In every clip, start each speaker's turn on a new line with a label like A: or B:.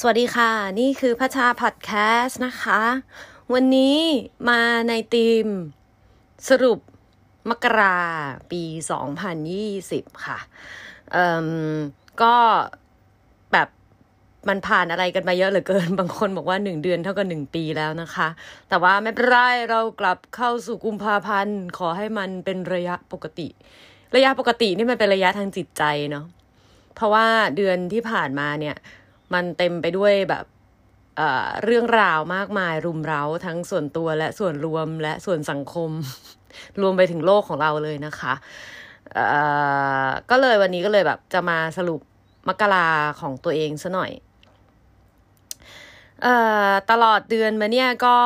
A: สวัสดีค่ะ นี่คือพัชาพอดแคสต์นะคะ วันนี้มาในทีมสรุปมกราปี 2020 ค่ะเอ่มก็แบบมันผ่านอะไรกันมาเยอะเหลือเกิน บางคนบอกว่าหนึ่งเดือนเท่ากับหนึ่งปีแล้วนะคะ แต่ว่าไม่เป็นไรเรากลับเข้าสู่กุมภาพันธ์ ขอให้มันเป็นระยะปกติ ระยะปกตินี่มันเป็นระยะทางจิตใจเนาะเพราะว่าเดือนที่ผ่านมาเนี่ย มันเต็มไปด้วยแบบเรื่องราวมากมายรุมเร้าทั้งส่วนตัวและส่วนรวมและส่วนสังคม รวมไปถึงโลกของเราเลยนะคะเอ่อก็เลยวันนี้ก็เลยแบบจะมาสรุปมกราของตัวเองซะหน่อยเอ่อตลอดเดือนมาเนี่ยก็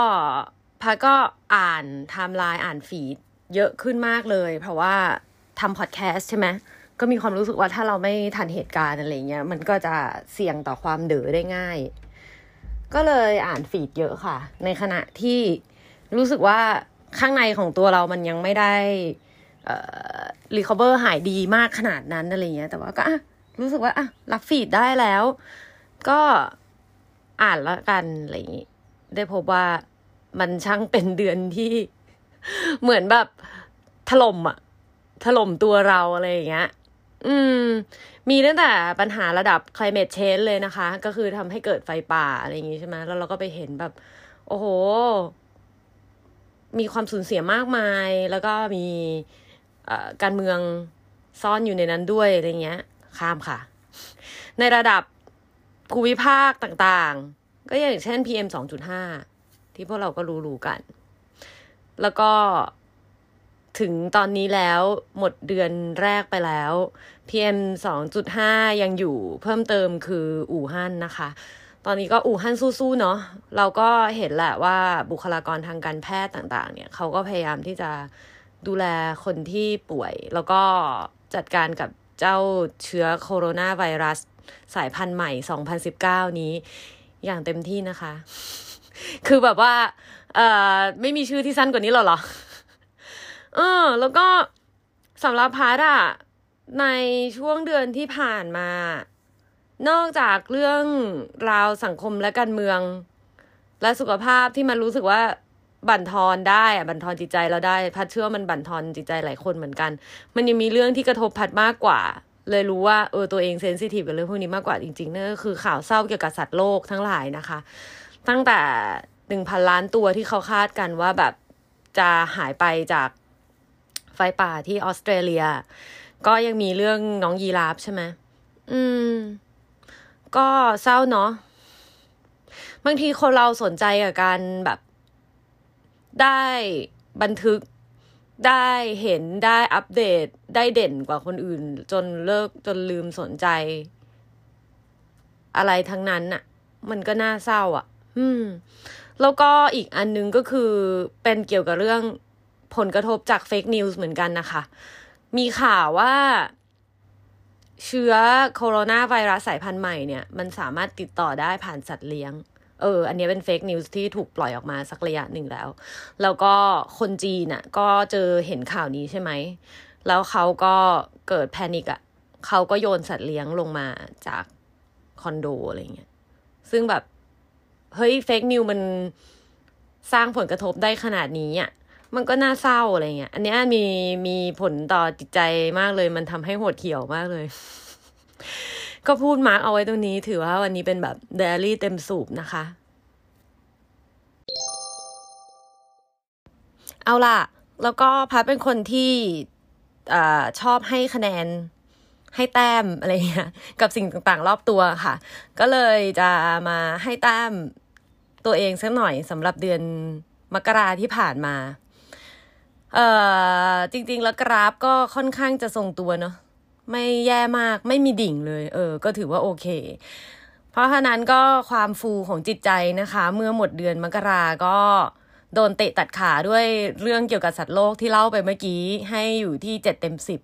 A: พัดก็อ่านไทม์ไลน์อ่าน feedเยอะขึ้นมากเลย เพราะว่าทำพอดแคสต์ใช่ไหม ก็มีความรู้สึกว่าถ้าเราไม่ทันเหตุการณ์อะไรเงี้ย มันก็จะเสี่ยงต่อความเด๋อได้ง่าย ก็เลยอ่าน feed เยอะค่ะ ในขณะที่รู้สึกว่าข้างในของตัวเรามันยังไม่ได้ recover หายดีมากขนาดนั้นอะไรเงี้ย แต่ว่าก็รู้สึกว่าอะรับ feed ได้แล้ว ก็อ่านแล้วกันอะไรอย่างงี้ได้พบว่ามันช่างเป็นเดือนที่เหมือนแบบถล่มอะถล่มตัวเราอะไรอย่างเงี้ย อืม มีตั้งแต่ปัญหาระดับ climate change เลยนะคะ ก็คือทำให้เกิดไฟป่าอะไรอย่างงี้ใช่ไหมแล้วเราก็ไปเห็นแบบ โอ้โห มีความสูญเสียมากมาย แล้วก็มีการเมืองซ่อนอยู่ในนั้นด้วยอะไรเงี้ย ข้ามค่ะ ในระดับภูมิภาคต่างๆ ก็อย่างเช่น PM 2.5 ที่พวกเราก็รู้ๆกัน แล้วก็ ถึงตอนนี้แล้วหมดเดือนแรกไปแล้ว PM 2.5 ยังอยู่เพิ่มเติมคืออู่ฮั่นนะคะ ตอนนี้ก็อู่ฮั่นสู้ๆเนาะเราก็เห็นแหละว่าบุคลากรทางการแพทย์ต่าง ๆ เนี่ยเขาก็พยายามที่จะดูแลคนที่ป่วย แล้วก็จัดการกับเจ้าเชื้อโคโรนาไวรัสสายพันธุ์ใหม่ 2019 นี้อย่างเต็มที่นะคะ คือแบบว่า เอ่อ ไม่มีชื่อที่สั้นกว่านี้หรอหรอ เออ แล้วก็สำหรับพาร์ทอะในช่วงเดือนที่ผ่านมา นอกจากเรื่องราวสังคมและการเมือง และสุขภาพที่มันรู้สึกว่าบั่นทอนได้อะบั่นทอนจิตใจเราได้ พัดเชื่อมันบั่นทอนจิตใจหลายคนเหมือนกัน มันยังมีเรื่องที่กระทบพัดมากกว่า เลยรู้ว่าเออตัวเองเซนซิทีฟกับเรื่องพวกนี้มากกว่าจริงๆนั่นก็คือข่าวเศร้าเกี่ยวกับสัตว์โลกทั้งหลายนะคะ ตั้งแต่หนึ่งพันล้านตัวที่เขาคาดกันว่าแบบจะหายไปจาก ไฟป่าที่ออสเตรเลีย ก็ยังมีเรื่องน้องยีราฟใช่ไหมอืม ก็เศร้าเนาะบางทีคนเราสนใจกับการแบบ ได้บันทึกได้เห็นได้อัปเดตได้เด่นกว่าคนอื่น จนเลิกจนลืมสนใจ อะไรทั้งนั้นน่ะ มันก็น่าเศร้า อะ อืม แล้วก็อีกอันนึงก็คือเป็นเกี่ยวกับเรื่อง ผลกระทบจากเฟกนิวส์เหมือนกันนะคะ มีข่าวว่าเชื้อโคโรนาไวรัสสายพันธุ์ใหม่เนี่ยมันสามารถติดต่อได้ผ่านสัตว์เลี้ยง เออ อันนี้เป็น fake news ที่ถูกปล่อยออกมาสักระยะหนึ่งแล้ว แล้วก็คนจีนน่ะ ก็เจอเห็นข่าวนี้ใช่ไหม แล้วเขาก็เกิด panic อะเขาก็โยนสัตว์เลี้ยงลงมาจากคอนโดอะไรเงี้ย ซึ่งแบบ เฮ้ย fake news มันสร้างผลกระทบได้ขนาดนี้อะ มันก็น่าเศร้าอะไรเงี้ย อันนี้มีมีผลต่อจิตใจมากเลย มันทำให้ห่อเหี่ยวมากเลย ก็พูด mark เอาไว้ตรงนี้ ถือว่าวันนี้เป็นแบบ daily เต็มสูบนะคะ เอาล่ะ แล้วก็พัดเป็นคนที่ชอบให้คะแนนให้แต้มอะไรเงี้ยกับสิ่งต่างๆ รอบตัวค่ะ ก็เลยจะมาให้แต้มตัวเองสักหน่อยสำหรับเดือนมกราที่ผ่านมา เอ่อจริง ๆ แล้วกราฟก็ค่อนข้างจะทรงตัวเนาะไม่แย่มากไม่มีดิ่งเลย เออ ก็ถือว่าโอเค เพราะฉะนั้นก็ความฟูของจิตใจนะคะ เมื่อหมดเดือนมกราก็โดนเตะตัดขาด้วยเรื่องเกี่ยวกับสัตว์โลกที่เล่าไปเมื่อกี้ให้อยู่ที่เจ็ดเต็มสิบ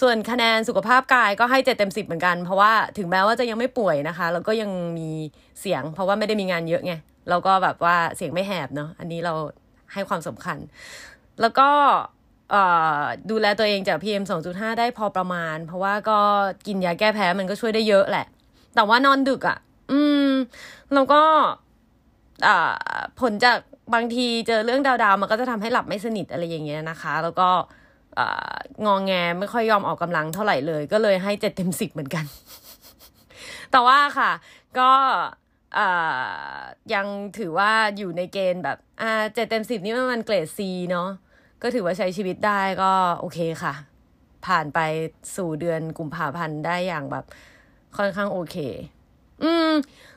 A: ส่วนคะแนนสุขภาพกายก็ให้เจ็ดเต็มสิบเหมือนกัน เพราะว่าถึงแม้ว่าจะยังไม่ป่วยนะคะ แล้วก็ยังมีเสียง เพราะว่าไม่ได้มีงานเยอะไงแล้วก็แบบว่าเสียงไม่แหบเนาะอันนี้เราให้ความสำคัญ แล้วก็ดูแลตัวเองจาก PM 2.5 ได้พอประมาณ เพราะว่าก็กินยาแก้แพ้มันก็ช่วยได้เยอะแหละ แต่ว่านอนดึกอะ่ะ อืม แล้วก็ผลจากบางทีเจอเรื่องดาวๆมันก็จะทำให้หลับไม่สนิทอะไรอย่างเงี้ยนะคะ แล้วก็งองแงไม่ค่อยยอมออกกำลังเท่าไหร่เลย ก็เลยให้เจ็ดเต็มสิบเหมือนกัน แต่ว่าค่ะ ก็ยังถือว่าอยู่ในเกณฑ์แบบเจ็ดเต็มสิบนี่มันเกรดซีเนาะ ก็ถือว่าใช้ชีวิตได้ก็โอเคค่ะ ผ่านไปสู่เดือนกุมภาพันธ์ได้อย่างแบบค่อนข้างโอเค อืม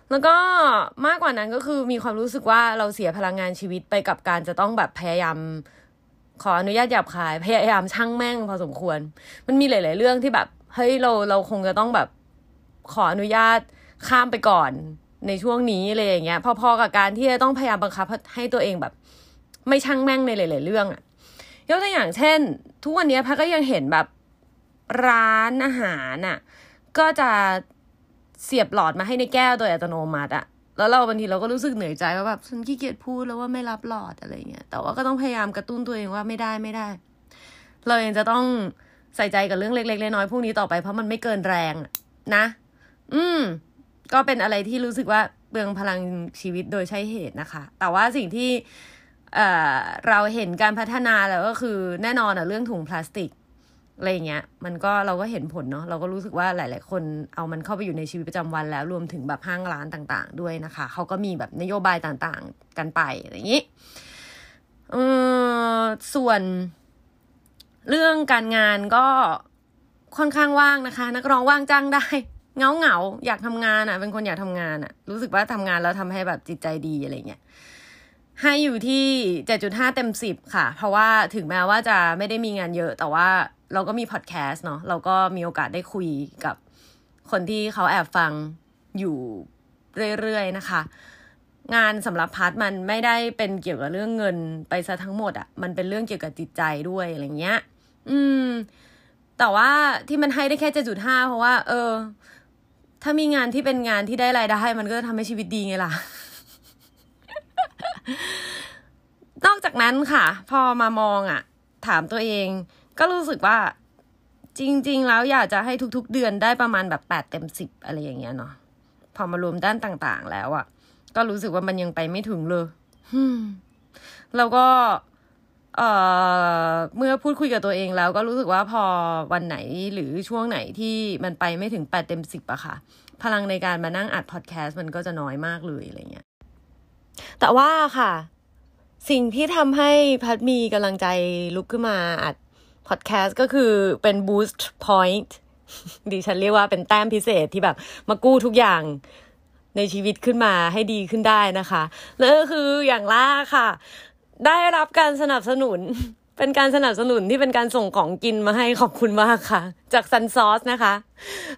A: แล้วก็มากกว่านั้นก็คือมีความรู้สึกว่าเราเสียพลังงานชีวิตไปกับการจะต้องแบบพยายามขออนุญาตหยาบคาย พยายามช่างแม่งพอสมควร มันมีหลาย ๆ เรื่องที่แบบเฮ้ยเราเราคงจะต้องแบบขออนุญาตข้ามไปก่อนในช่วงนี้อะไรอย่างเงี้ย พอ ๆ กับการที่จะต้องพยายามบังคับให้ตัวเองแบบ ไม่ช่างแม่งในหลาย ๆ เรื่องอะ ยกตัวอย่างเช่น ทุกวันนี้พักก็ยังเห็นแบบร้านอาหารน่ะ ก็จะเสียบหลอดมาให้ในแก้วโดยอัตโนมัติอะแล้วเราบางทีเราก็รู้สึกเหนื่อยใจว่าแบบฉันขี้เกียจพูดแล้วว่าไม่รับหลอดอะไรเงี้ย แต่ว่าก็ต้องพยายามกระตุ้นตัวเองว่าไม่ได้ไม่ได้ เราเองจะต้องใส่ใจกับเรื่องเล็กๆน้อยๆพวกนี้ต่อไปเพราะมันไม่เกินแรงนะ อืม ก็เป็นอะไรที่รู้สึกว่าเบืองพลังชีวิตโดยใช้เหตุนะคะ แต่ว่าสิ่งที่ เราเห็นการพัฒนาแล้วก็คือแน่นอนอะเรื่องถุงพลาสติกอะไรเงี้ย มันก็เราก็เห็นผลเนาะเราก็รู้สึกว่าหลาย ๆ คนเอามันเข้าไปอยู่ในชีวิตประจำวันแล้วรวมถึงแบบห้างร้านต่าง ๆ ด้วยนะคะเขาก็มีแบบนโยบายต่างๆ กันไปอะไรอย่างนี้เออส่วนเรื่องการงานก็ค่อนข้างว่างนะคะ นักร้องว่างจ้างได้เงาเงาอยากทำงานอะ่ะ เป็นคนอยากทำงานอะ่ะ รู้สึกว่าทำงานแล้วทำให้แบบจิตใจดีอะไรเงี้ย ให้อยู่ที่เจ็ดจุดห้าเต็มสิบค่ะ เพราะว่าถึงแม้ว่าจะไม่ได้มีงานเยอะ แต่ว่าเราก็มีพอดแคสต์เนาะเราก็มีโอกาสได้คุยกับคนที่เขาแอบฟังอยู่เรื่อยๆนะคะ งานสำหรับพาร์ทมันไม่ได้เป็นเกี่ยวกับเรื่องเงินไปซะทั้งหมดอะมันเป็นเรื่องเกี่ยวกับจิตใจด้วยอะไรเงี้ย อืม แต่ว่าที่มันให้ได้แค่เจ็ดจุดห้าเพราะว่า เออ ถ้ามีงานที่เป็นงานที่ได้รายได้มันก็จะทำให้ชีวิตดีไงล่ะ นอกจากนั้นค่ะ พอมามองอะ่ะ ถามตัวเอง ก็รู้สึกว่าจริง ๆ แล้วอยากจะให้ทุก ๆ เดือนได้ประมาณแบบแปดเต็มสิบอะไรอย่างเงี้ยเนาะพอมารวมด้านต่าง ๆ แล้วอะ่ะ ก็รู้สึกว่ามันยังไปไม่ถึงเลยแล้วก็เอ่อเมื่อพูดคุยกับตัวเองแล้วก็รู้สึกว่าพอวันไหนหรือช่วงไหนที่มันไปไม่ถึงแปดเต็มสิบอะค่ะ พลังในการมานั่งอัดพอดแคสต์มันก็จะน้อยมากเลยอะไรเงี้ย แต่ว่าค่ะ สิ่งที่ทำให้พัดมีกำลังใจลุกขึ้นมาอัดพอดแคสต์ก็คือเป็น boost point ดิฉันเรียกว่าเป็นแต้มพิเศษที่แบบมากู้ทุกอย่างในชีวิตขึ้นมาให้ดีขึ้นได้นะคะนั่นก็คืออย่างล่าค่ะ ได้รับการสนับสนุน เป็นการสนับสนุนที่เป็นการส่งของกินมาให้ขอบคุณมากค่ะ จากซันซอสนะคะ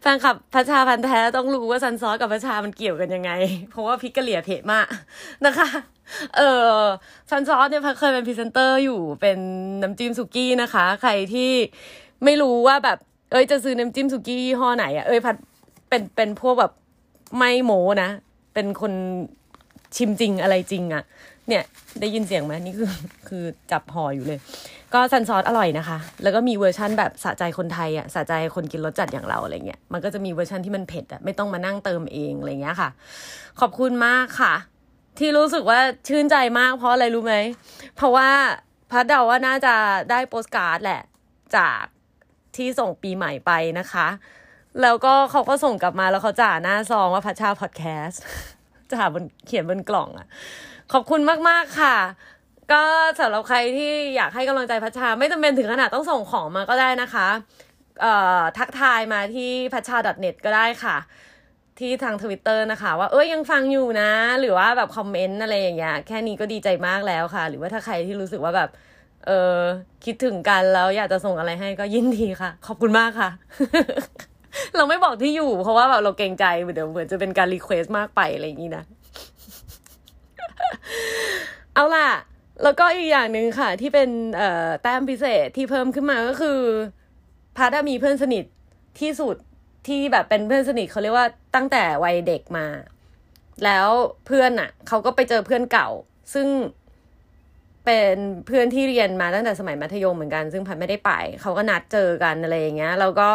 A: แฟนคลับพัชชาพันแท้ต้องรู้ว่าซันซอสกับพัชชามันเกี่ยวกันยังไง เพราะว่าพิกกะเหลียเพมากนะคะ เออซันซอสเนี่ยพัเคยเป็นพรีเซนเตอร์อยู่เป็นน้ำจิ้มสุกี้นะคะ ใครที่ไม่รู้ว่าแบบ เอ้ยจะซื้อน้ำจิ้มสุกี้ยี่ห้อไหนอะเอ้ยพัชเป็นเป็นพวกแบบไม่โมนะ เป็นคนชิมจริงอะไรจริงอะ เนี่ยได้ยินเสียงไหมนี่คือคือจับห่ออยู่เลย ก็ซันซอสอร่อยนะคะ แล้วก็มีเวอร์ชั่นแบบสะใจคนไทยอะสะใจคนกินรสจัดอย่างเราอะไรเงี้ยมันก็จะมีเวอร์ชั่นที่มันเผ็ดอะไม่ต้องมานั่งเติมเองอะไรเงี้ยค่ะ ขอบคุณมากค่ะ ที่รู้สึกว่าชื่นใจมากเพราะอะไรรู้ไหมเพราะว่าพัดเดาว่าน่าจะได้โปสการ์ดแหละจากที่ส่งปีใหม่ไปนะคะ แล้วก็เขาก็ส่งกลับมาแล้วเขาจ่าหน้าซองว่าพัชชาพอดแคสต์จ่าบนเขียนบนกล่องอะ ขอบคุณมากๆค่ะ ก็สำหรับใครที่อยากให้กำลังใจพัชชา ไม่จำเป็นถึงขนาดต้องส่งของมาก็ได้นะคะเอ่อทักทายมาที่พัชชา .net ก็ได้ค่ะ ที่ทางทวิตเตอร์นะคะ ว่าเอ้ยยังฟังอยู่นะ หรือว่าแบบคอมเมนต์อะไรอย่างเงี้ยแค่นี้ก็ดีใจมากแล้วค่ะ หรือว่าถ้าใครที่รู้สึกว่าแบบเออคิดถึงกันแล้วอยากจะส่งอะไรให้ก็ยินดีค่ะ ขอบคุณมากค่ะ เราไม่บอกที่อยู่ เพราะว่าแบบเราเกรงใจเดี๋ยวเหมือนจะเป็นการ request มากไปอะไรอย่างนี้นะ เอาล่ะ แล้วก็อีกอย่างหนึ่งค่ะ ที่เป็นเอ่อแต้มพิเศษที่เพิ่มขึ้นมาก็คือพัดมีเพื่อนสนิทที่สุดที่แบบเป็นเพื่อนสนิทเขาเรียกว่าตั้งแต่วัยเด็กมา แล้วเพื่อนอะเขาก็ไปเจอเพื่อนเก่า ซึ่งเป็นเพื่อนที่เรียนมาตั้งแต่สมัยมัธยมเหมือนกัน ซึ่งพัดไม่ได้ไป เขาก็นัดเจอกันอะไรอย่างเงี้ย แล้วก็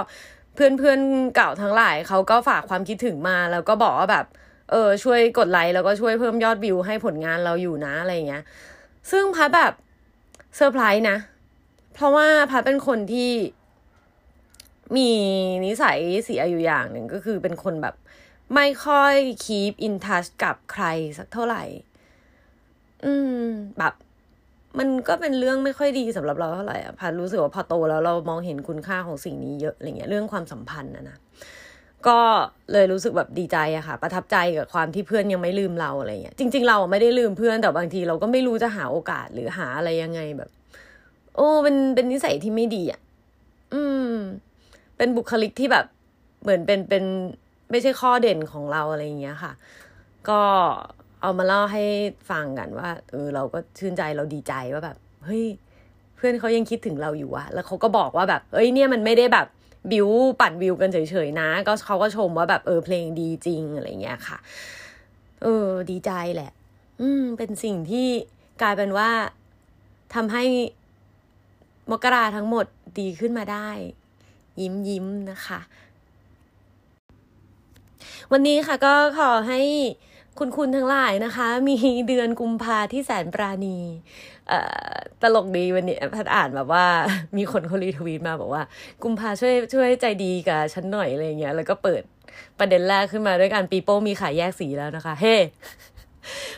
A: เพื่อนเพื่อนเก่าทั้งหลายเขาก็ฝากความคิดถึงมา แล้วก็บอกว่าแบบ เออช่วยกดไลค์แล้วก็ช่วยเพิ่มยอดวิวให้ผลงานเราอยู่นะอะไรเงี้ย ซึ่งพัดแบบเซอร์ไพรส์นะ เพราะว่าพัชเป็นคนที่มีนิสัยเสียอยู่อย่างหนึ่งก็คือเป็นคนแบบไม่ค่อย keep in touch กับใครสักเท่าไหร่ อืม แบบ มันก็เป็นเรื่องไม่ค่อยดีสำหรับเราเท่าไหร่อะพัชรู้สึกว่าพอโตแล้วเรามองเห็นคุณค่าของสิ่งนี้เยอะอะไรเงี้ยเรื่องความสัมพันธ์นะนะ ก็เลยรู้สึกแบบดีใจอะค่ะ ประทับใจกับความที่เพื่อนยังไม่ลืมเราอะไรเงี้ยจริง ๆ เราไม่ได้ลืมเพื่อนแต่บางทีเราก็ไม่รู้จะหาโอกาสหรือหาอะไรยังไงแบบ โอ้เป็นเป็นนิสัยที่ไม่ดีอะอืม เป็นบุคลิกที่แบบ เหมือนเป็นเป็นไม่ใช่ข้อเด่นของเราอะไรเงี้ยค่ะ ก็เอามาเล่าให้ฟังกันว่าเออเราก็ชื่นใจเราดีใจว่าแบบ เฮ้ย เพื่อนเขายังคิดถึงเราอยู่อะแล้วเขาก็บอกว่าแบบ เอ้ยเนี่ยมันไม่ได้แบบ บิวปั่นวิวกันเฉยๆนะ ก็เขาก็ชมว่าแบบเออเพลงดีจริงอะไรเงี้ยค่ะ เออ ดีใจแหละ อืม เป็นสิ่งที่กลายเป็นว่าทำให้มกราทั้งหมดดีขึ้นมาได้ ยิ้มยิ้มนะคะ วันนี้ค่ะก็ขอให้ คุณคุณทั้งหลายนะคะ มีเดือนกุมภาที่แสนปราณีตลกดีวันนี้พัดอ่านแบบว่ามีคนเขารีทวีตมาบอกว่า กุมภาช่วยช่วยใจดีกับฉันหน่อยอะไรเงี้ยแล้วก็เปิดประเด็นแรกขึ้นมาด้วยการปีโป้มีขายแยกสีแล้วนะคะ เฮ้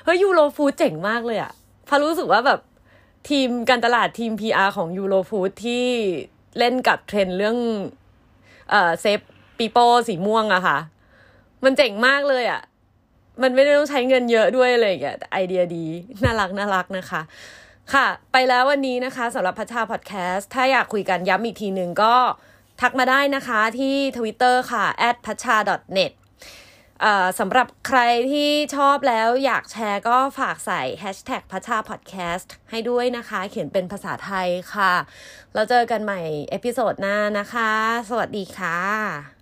A: เฮ้ยยูโรฟูดเจ๋งมากเลยอะพัชรู้สึกว่าแบบทีมการตลาดทีม PR ของยูโรฟูดที่เล่นกับเทรนเรื่องเอ่อ save ปีโป้สีม่วงอะค่ะ มันเจ๋งมากเลยอะ มันไม่ได้ต้องใช้เงินเยอะด้วยอะไรอย่างเงี้ยไอเดียดี น่ารักน่ารักนะคะ ค่ะ ไปแล้ววันนี้นะคะสำหรับพัชชาพอดแคสต์ถ้าอยากคุยกันย้ำอีกทีหนึ่งก็ทักมาได้นะคะที่ทวิตเตอร์ค่ะพัชชา .net สำหรับใครที่ชอบแล้วอยากแชร์ก็ฝากใส่ hashtag พัชชาพอดแคสต์ให้ด้วยนะคะ เขียนเป็นภาษาไทยค่ะแล้วเจอกันใหม่ episode หน้านะคะ สวัสดีค่ะ